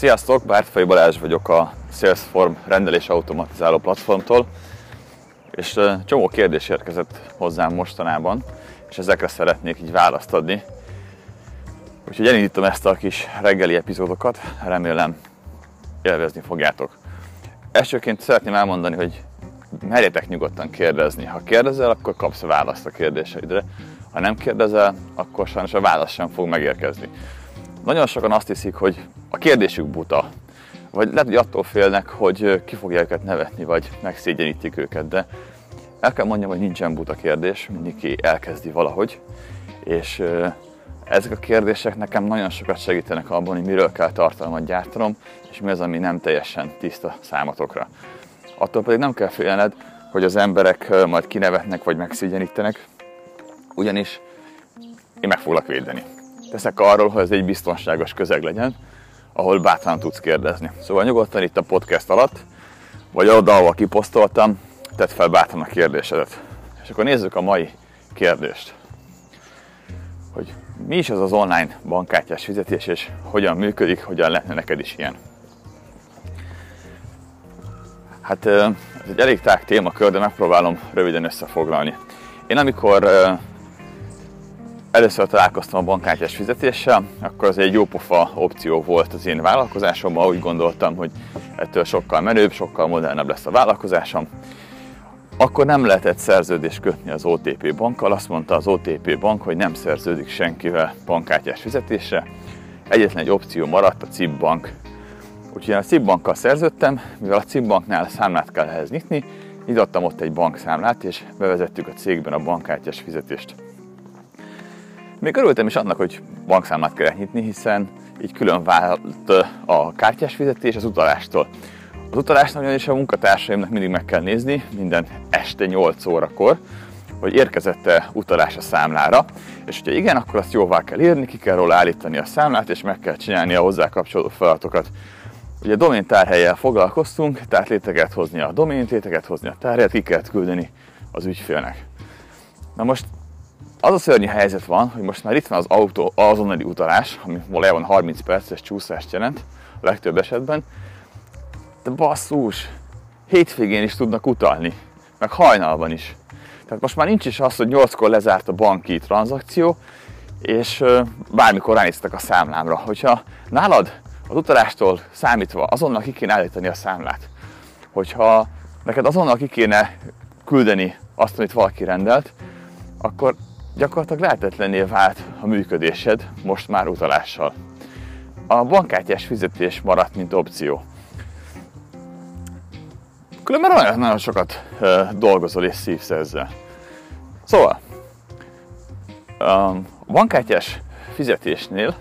Sziasztok, Bártfai Balázs vagyok a Salesform rendelés automatizáló platformtól, és csomó kérdés érkezett hozzám mostanában, és ezekre szeretnék így választ adni. Úgyhogy elindítom ezt a kis reggeli epizódokat, remélem élvezni fogjátok. Elsőként szeretném elmondani, hogy merjetek nyugodtan kérdezni. Ha kérdezel, akkor kapsz választ a kérdéseidre. Ha nem kérdezel, akkor sajnos a válasz sem fog megérkezni. Nagyon sokan azt hiszik, hogy a kérdésük buta, vagy lehet, hogy attól félnek, hogy ki fogja őket nevetni, vagy megszégyenítik őket, de el kell mondjam, hogy nincsen buta kérdés, mindenki elkezdi valahogy, és ezek a kérdések nekem nagyon sokat segítenek abban, hogy miről kell tartalmat gyártanom, és mi az, ami nem teljesen tiszta számotokra. Attól pedig nem kell félned, hogy az emberek majd kinevetnek, vagy megszégyenítenek, ugyanis én meg foglak védeni. Teszek arról, hogy ez egy biztonságos közeg legyen, ahol bátran tudsz kérdezni. Szóval nyugodtan itt a podcast alatt, vagy oda, ahol kiposztoltam, tedd fel bátran a kérdésedet. És akkor nézzük a mai kérdést. Hogy mi is az az online bankkártyás fizetés, és hogyan működik, hogyan lehetne neked is ilyen. Hát ez egy elég tág témakör, de megpróbálom röviden összefoglalni. Én amikor először találkoztam a bankkártyás fizetéssel, akkor az egy jópofa opció volt az én vállalkozásomban, úgy gondoltam, hogy ettől sokkal menőbb, sokkal modernebb lesz a vállalkozásom. Akkor nem lehetett szerződést kötni az OTP bankkal, azt mondta az OTP bank, hogy nem szerződik senkivel bankkártyás fizetésre. Egyetlen egy opció maradt, a CIP bank. Úgyhogy a CIP bankkal szerződtem, mivel a CIP banknál számlát kell ehhez nyitni, nyitottam ott egy bankszámlát, és bevezettük a cégben a bankkártyás fizetést. Még örültem is annak, hogy bankszámlát kell nyitni, hiszen így külön vált a kártyás fizetés az utalástól. Az utalásnál ugyanis a munkatársaimnak mindig meg kell nézni, minden este 8 órakor, hogy érkezett-e utalás a számlára, és hogyha igen, akkor azt jóvá kell írni, ki kell róla állítani a számlát, és meg kell csinálni a hozzá kapcsolódó feladatokat. Ugye domén tárhelyel foglalkoztunk, tehát létre kellett hozni a domént, létre kellett hozni a tárhelyet, ki kellett küldeni az ügyfélnek. Na most az a szörnyű helyzet van, hogy most már itt van az autó azonnali utalás, ami valójában 30 perces csúszást jelent a legtöbb esetben, de basszus, hétvégén is tudnak utalni, meg hajnalban is. Tehát most már nincs is az, hogy 8-kor lezárt a banki tranzakció, és bármikor ránéztek a számlámra. Hogyha nálad az utalástól számítva azonnal ki kéne állítani a számlát, hogyha neked azonnal ki kéne küldeni azt, amit valaki rendelt, akkor gyakorlatilag lehetetlenné vált a működésed most már utalással. A bankkártyás fizetés maradt, mint opció. Különben olyan nagyon sokat dolgozol és szívsz ezzel. Szóval, a bankkártyás fizetésnél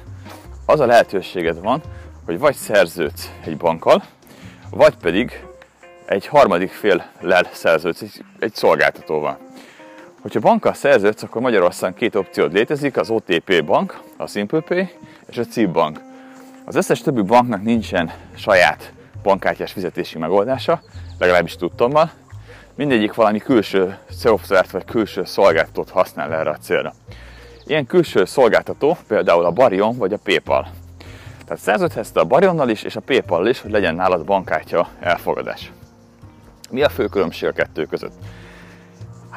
az a lehetőséged van, hogy vagy szerződsz egy bankkal, vagy pedig egy harmadik féllel szerződsz egy szolgáltatóval. Hogyha bankkal szerződsz, akkor Magyarországon két opciód létezik, az OTP bank, a SimplePay és a CIP bank. Az összes többi banknak nincsen saját bankkártyás fizetési megoldása, legalábbis tudtommal. Mindegyik valami külső szoftvert vagy külső szolgáltatót használ erre a célra. Ilyen külső szolgáltató például a Barion vagy a PayPal. Tehát szerződhetsz a Barionnal is és a PayPal is, hogy legyen nálad bankkártya elfogadás. Mi a fő különbség a kettő között?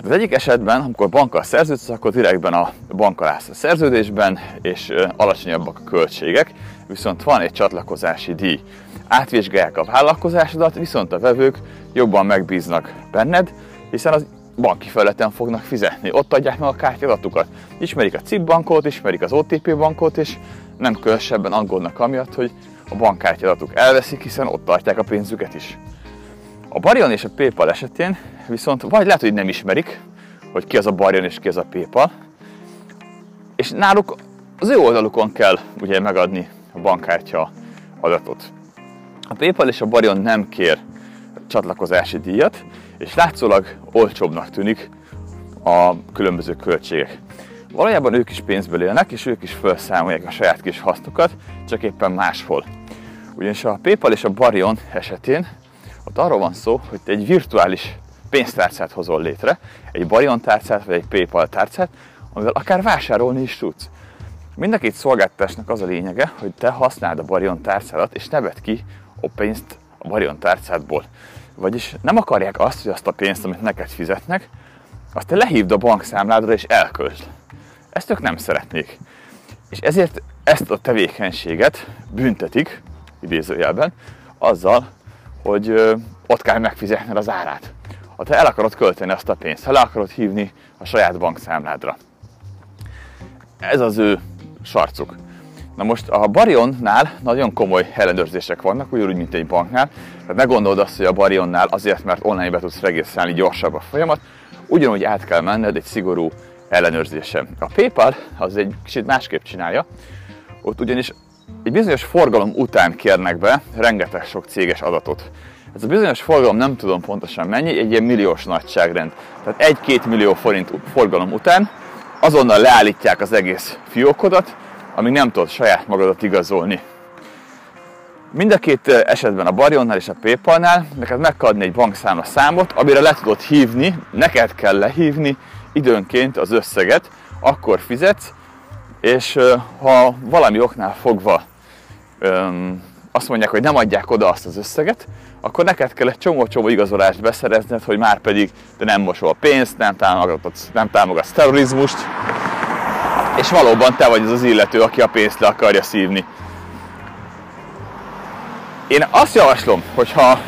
Hát az egyik esetben, amikor bankkal szerződsz, akkor direktben a bankkal állsz a szerződésben, és alacsonyabbak a költségek, viszont van egy csatlakozási díj. Átvizsgálják a vállalkozásodat, viszont a vevők jobban megbíznak benned, hiszen az banki felületen fognak fizetni. Ott adják meg a kártyadatukat. Ismerik a CIP bankot, ismerik az OTP bankot, és nem különösebben aggódnak amiatt, hogy a bankkártyadatuk elveszik, hiszen ott tartják a pénzüket is. A Barion és a PayPal esetén viszont vagy lehet, hogy nem ismerik, hogy ki az a Barion és ki az a PayPal, és náluk az ő oldalukon kell ugye megadni a bankkártya adatot. A PayPal és a Barion nem kér csatlakozási díjat, és látszólag olcsóbbnak tűnik a különböző költségek. Valójában ők is pénzből élnek, és ők is felszámolják a saját kis hasznukat, csak éppen máshol. Ugyanis a PayPal és a Barion esetén ott arról van szó, hogy te egy virtuális pénztárcát hozol létre, egy Barion tárcát vagy egy PayPal tárcát, amivel akár vásárolni is tudsz. Mind a két szolgáltatásnak az a lényege, hogy te használd a Barion tárcádat, és ne vedd ki a pénzt a Barion tárcádból. Vagyis nem akarják azt, hogy azt a pénzt, amit neked fizetnek, azt te lehívd a bankszámládra és elköltsd. Ezt ők nem szeretnék. És ezért ezt a tevékenységet büntetik, idézőjelben, azzal, hogy ott kell megfizetned az árát. Ha te el akarod költeni azt a pénzt, ha le akarod hívni a saját bankszámládra. Ez az ő sarcuk. Na most a Barionnál nagyon komoly ellenőrzések vannak, ugyanúgy, mint egy banknál. Tehát ne gondold azt, hogy a Barionnál azért, mert online be tudsz regisztrálni gyorsabb a folyamat, ugyanúgy át kell menned egy szigorú ellenőrzése. A PayPal az egy kicsit másképp csinálja, ott ugyanis egy bizonyos forgalom után kérnek be rengeteg sok céges adatot. Ez a bizonyos forgalom nem tudom pontosan mennyi, egy ilyen milliós nagyságrend. Tehát 1-2 millió forint forgalom után azonnal leállítják az egész fiókodat, amíg nem tudod saját magadat igazolni. Mind a két esetben a Barionnál és a Paypalnál neked meg kell adni egy bankszámla számot, amire le tudod hívni, neked kell lehívni időnként az összeget, akkor fizetsz, és ha valami oknál fogva azt mondják, hogy nem adják oda azt az összeget, akkor neked kell egy csomó-csomó igazolást beszerezned, hogy már pedig te nem mosol pénzt, nem támogatsz, nem támogatsz terrorizmust, és valóban te vagy az az illető, aki a pénzt le akarja szívni. Én azt javaslom, hogyha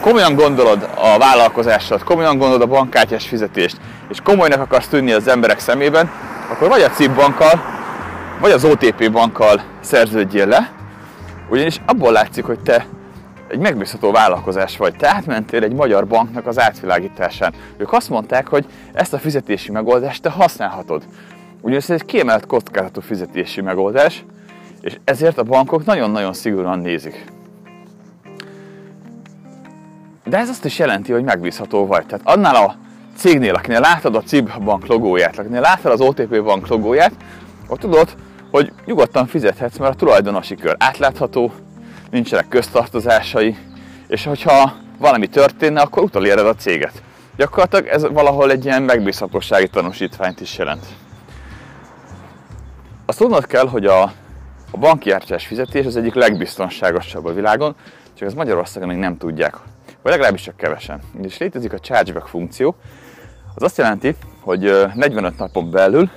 komolyan gondolod a vállalkozásod, komolyan gondolod a bankkártyás fizetést, és komolynak akarsz tűnni az emberek szemében, akkor vagy a CIP bankkal, vagy az OTP bankkal szerződjél le, ugyanis abból látszik, hogy te egy megbízható vállalkozás vagy. Te átmentél egy magyar banknak az átvilágításán. Ők azt mondták, hogy ezt a fizetési megoldást te használhatod. Ugyanis ez egy kiemelt kockázatú fizetési megoldás, és ezért a bankok nagyon-nagyon szigorúan nézik. De ez azt is jelenti, hogy megbízható vagy. Tehát annál a cégnél, akinél látod a CIB bank logóját, akinél látod az OTP bank logóját, ott tudod, hogy nyugodtan fizethetsz, mert a tulajdonosi kör átlátható, nincsenek köztartozásai, és hogyha valami történne, akkor utoléred a céget. Gyakorlatilag ez valahol egy ilyen megbízhatósági tanúsítványt is jelent. Azt tudnod kell, hogy a, a banki ártyás fizetés az egyik legbiztonságosabb a világon, csak ez Magyarországon még nem tudják, vagy legalábbis csak kevesen. És létezik a chargeback funkció, az azt jelenti, hogy 45 napon belül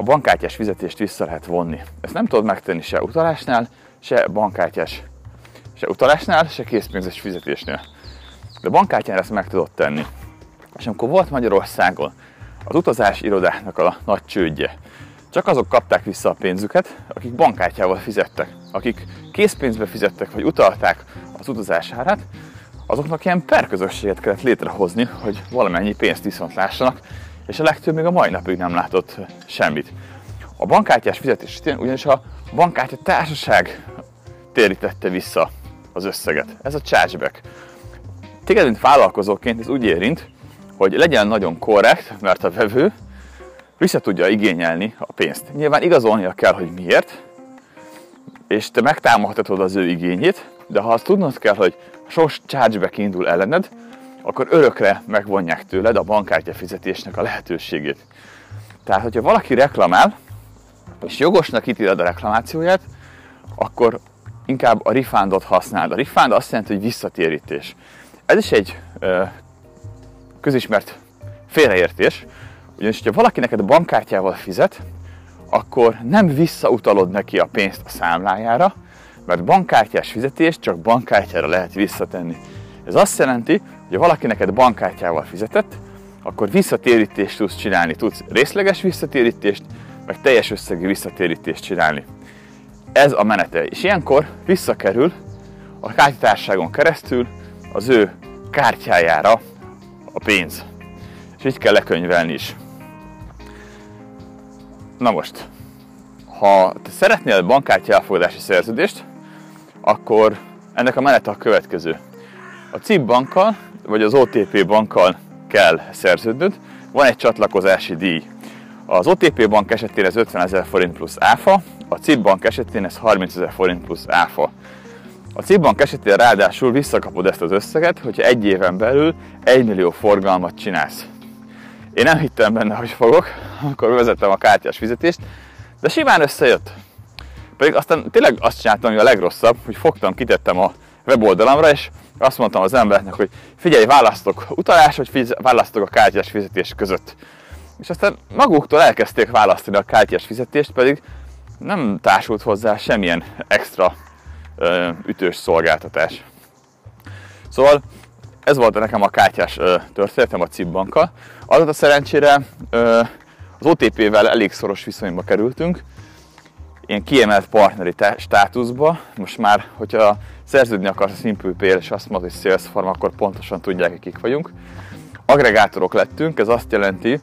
a bankkártyás fizetést vissza lehet vonni. Ezt nem tudod megtenni se utalásnál, se bankkártyás, se utalásnál, se készpénzes fizetésnél. De a bankkártyán ezt meg tudod tenni. És amikor volt Magyarországon az utazási irodáknak a nagy csődje, csak azok kapták vissza a pénzüket, akik bankkártyával fizettek. Akik készpénzbe fizettek, vagy utalták az utazás árát, azoknak ilyen perközösséget kellett létrehozni, hogy valamennyi pénzt viszont lássanak, és a legtöbb még a mai napig nem látott semmit. A bankkártyás fizetés ugyanis a bankkártya társaság térítette vissza az összeget. Ez a chargeback. Téged, mint vállalkozóként ez úgy érint, hogy legyen nagyon korrekt, mert a vevő vissza tudja igényelni a pénzt. Nyilván igazolnia kell, hogy miért, és te megtámogatod az ő igényét, de ha azt tudnod kell, hogy sos chargeback indul ellened, akkor örökre megvonják tőled a bankkártya fizetésnek a lehetőségét. Tehát, hogyha valaki reklamál, és jogosnak ítéled a reklamációját, akkor inkább a refundot használd. A refund azt jelenti, hogy visszatérítés. Ez is egy ö, közismert félreértés, ugyanis, ha valaki neked a bankkártyával fizet, akkor nem visszautalod neki a pénzt a számlájára, mert bankkártyás fizetés csak bankkártyára lehet visszatenni. Ez azt jelenti, ha valaki neked bankkártyával fizetett, akkor visszatérítést tudsz csinálni. Tudsz részleges visszatérítést, meg teljes összegű visszatérítést csinálni. Ez a menete. És ilyenkor visszakerül a kártyatárságon keresztül az ő kártyájára a pénz. És így kell lekönyvelni is. Na most, ha te szeretnél bankkártya elfogadási szerződést, akkor ennek a menete a következő. A CIP bankkal, vagy az OTP bankkal kell szerződnöd, van egy csatlakozási díj. Az OTP bank esetén ez 50 ezer forint plusz áfa, a CIP bank esetén ez 30 ezer forint plusz áfa. A CIP bank esetén ráadásul visszakapod ezt az összeget, hogyha egy éven belül 1 millió forgalmat csinálsz. Én nem hittem benne, hogy fogok, akkor vezettem a kártyás fizetést, De simán összejött. Pedig aztán tényleg azt csináltam, hogy a legrosszabb, hogy fogtam, kitettem a weboldalamra, és azt mondtam az embernek, hogy figyelj, választok utalás, vagy választok a kártyás fizetés között. És aztán maguktól elkezdték választani a kártyás fizetést, pedig nem társult hozzá semmilyen extra ö, ütős szolgáltatás. Szóval ez volt nekem a kártyás ö, történetem a CIP bankkal. Azot a szerencsére ö, az OTP-vel elég szoros viszonyba kerültünk, ilyen kiemelt partneri státuszba. Most már, hogyha szerződni akarsz a Simple pay és azt mondod, hogy Salesforce, akkor pontosan tudják, kik vagyunk. Agregátorok lettünk, ez azt jelenti,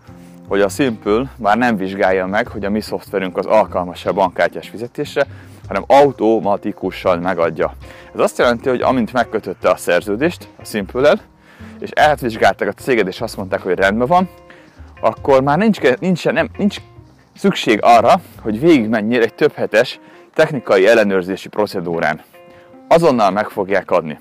hogy a Simple már nem vizsgálja meg, hogy a mi szoftverünk az alkalmas-e bankkártyás fizetésre, hanem automatikusan megadja. Ez azt jelenti, hogy amint megkötötte a szerződést a Simple-el, és elvizsgálták a céged, és azt mondták, hogy rendben van, akkor már nincs, nincs, nem, nincs szükség arra, hogy végigmenjél egy több hetes technikai ellenőrzési procedúrán. Azonnal meg fogják adni.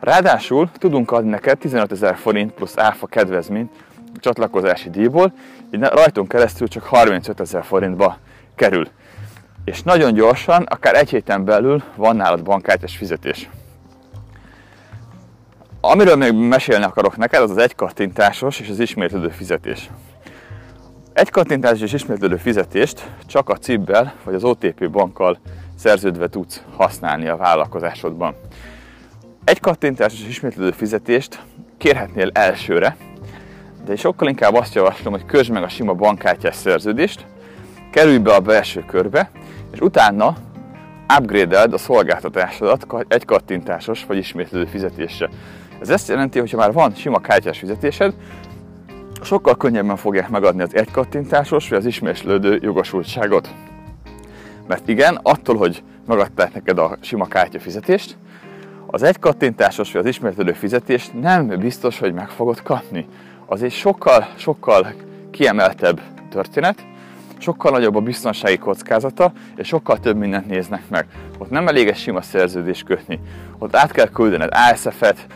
Ráadásul tudunk adni neked 15 ezer forint plusz áfa kedvezményt a csatlakozási díjból, így rajtunk keresztül csak 35 ezer forintba kerül. És nagyon gyorsan, akár egy héten belül van nálad bankkártyás fizetés. Amiről még mesélni akarok neked, az az egy kattintásos és az ismétlődő fizetés. Egy kattintásos és ismétlődő fizetést csak a CIB-bel vagy az OTP bankkal szerződve tudsz használni a vállalkozásodban. Egy kattintásos ismétlődő fizetést kérhetnél elsőre, de sokkal inkább azt javaslom, hogy közd meg a sima bankkártyás szerződést, kerülj be a belső körbe, és utána upgrade-eld a szolgáltatásodat egy kattintásos vagy ismétlődő fizetésre. Ez azt jelenti, hogy ha már van sima kártyás fizetésed, sokkal könnyebben fogják megadni az egy kattintásos vagy az ismétlődő jogosultságot. Mert igen, attól, hogy megadták neked a sima kártya fizetést, az egy kattintásos vagy az ismétlődő fizetést nem biztos, hogy meg fogod kapni az egy sokkal, sokkal kiemeltebb történet, sokkal nagyobb a biztonsági kockázata, és sokkal több mindent néznek meg. Ott nem elég egy sima szerződés kötni. Ott át kell küldened ASF-et,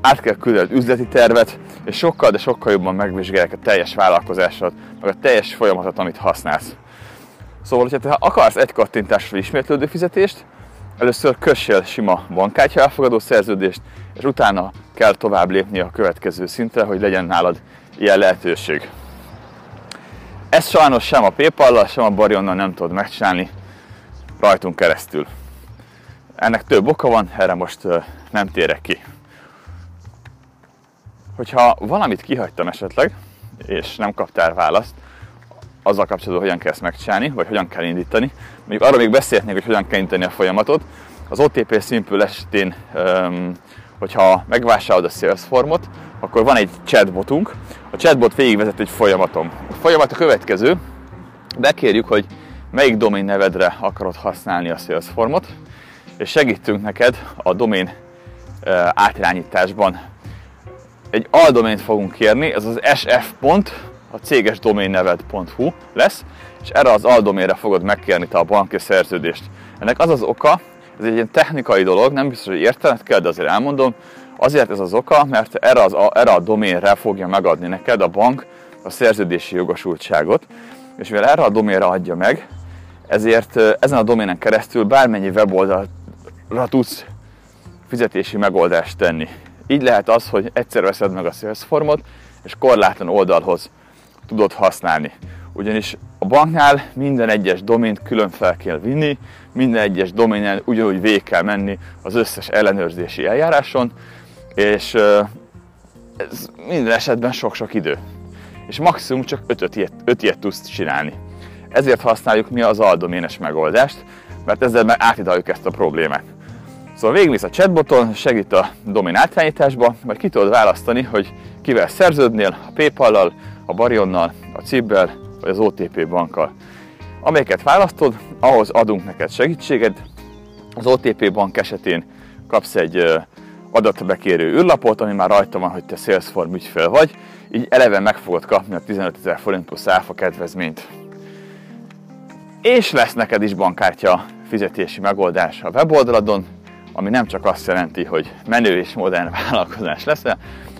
át kell küldened üzleti tervet, és sokkal, de sokkal jobban megvizsgálják a teljes vállalkozásod, meg a teljes folyamatot, amit használsz. Szóval, hogyha te akarsz egy kattintásra ismétlődő fizetést, először kössél sima bankkártya elfogadó szerződést, és utána kell tovább lépni a következő szintre, hogy legyen nálad ilyen lehetőség. Ezt sajnos sem a paypal sem a Barionnal nem tudod megcsinálni rajtunk keresztül. Ennek több oka van, erre most nem térek ki. Hogyha valamit kihagytam esetleg, és nem kaptál választ, azzal kapcsolatban hogyan kell ezt megcsinálni, vagy hogyan kell indítani. Mondjuk arról még beszélhetnék, hogy hogyan kell indítani a folyamatot. Az OTP Simple esetén, hogyha megvásárolod a Salesforce-ot, akkor van egy chatbotunk. A chatbot végigvezet egy folyamaton. A folyamat a következő. Bekérjük, hogy melyik domain nevedre akarod használni a Salesforce-ot, és segítünk neked a domain átirányításban. Egy aldomaint fogunk kérni, ez az sf a céges doménneved.hu lesz, és erre az aldomére fogod megkérni te a banki szerződést. Ennek az az oka, ez egy ilyen technikai dolog, nem biztos, hogy értened kell, de azért elmondom, azért ez az oka, mert erre, az, erre a doménre fogja megadni neked a bank a szerződési jogosultságot, és mivel erre a doménre adja meg, ezért ezen a doménen keresztül bármennyi weboldalra tudsz fizetési megoldást tenni. Így lehet az, hogy egyszer veszed meg a Salesforce-ot, és korlátlan oldalhoz tudod használni. Ugyanis a banknál minden egyes domént külön fel kell vinni, minden egyes doménen ugyanúgy végig kell menni az összes ellenőrzési eljáráson, és ez minden esetben sok-sok idő. És maximum csak 5 ilyet, 5 ilyet tudsz csinálni. Ezért használjuk mi az aldoménes megoldást, mert ezzel meg átidaljuk ezt a problémát. Szóval végigmész a chatboton, segít a domén átrányításba, majd ki tudod választani, hogy kivel szerződnél, a Paypal-lal, a Barionnal, a Cibbel vagy az OTP bankkal. Amelyeket választod, ahhoz adunk neked segítséged. Az OTP bank esetén kapsz egy adatbekérő űrlapot, ami már rajta van, hogy te Salesforce ügyfél vagy, így eleve meg fogod kapni a 15 ezer forint plusz áfa kedvezményt. És lesz neked is bankkártya fizetési megoldás a weboldaladon, ami nem csak azt jelenti, hogy menő és modern vállalkozás leszel,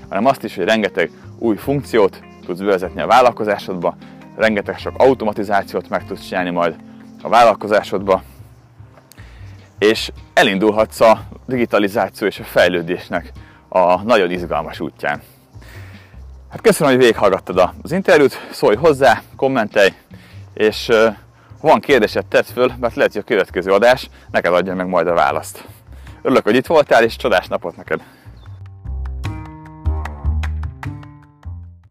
hanem azt is, hogy rengeteg új funkciót tudsz bevezetni a vállalkozásodba, rengeteg sok automatizációt meg tudsz csinálni majd a vállalkozásodba, és elindulhatsz a digitalizáció és a fejlődésnek a nagyon izgalmas útján. Hát köszönöm, hogy végighallgattad az interjút, szólj hozzá, kommentelj, és ha van kérdésed, tedd föl, mert lehet, hogy a következő adás neked adja meg majd a választ. Örülök, hogy itt voltál, és csodás napot neked!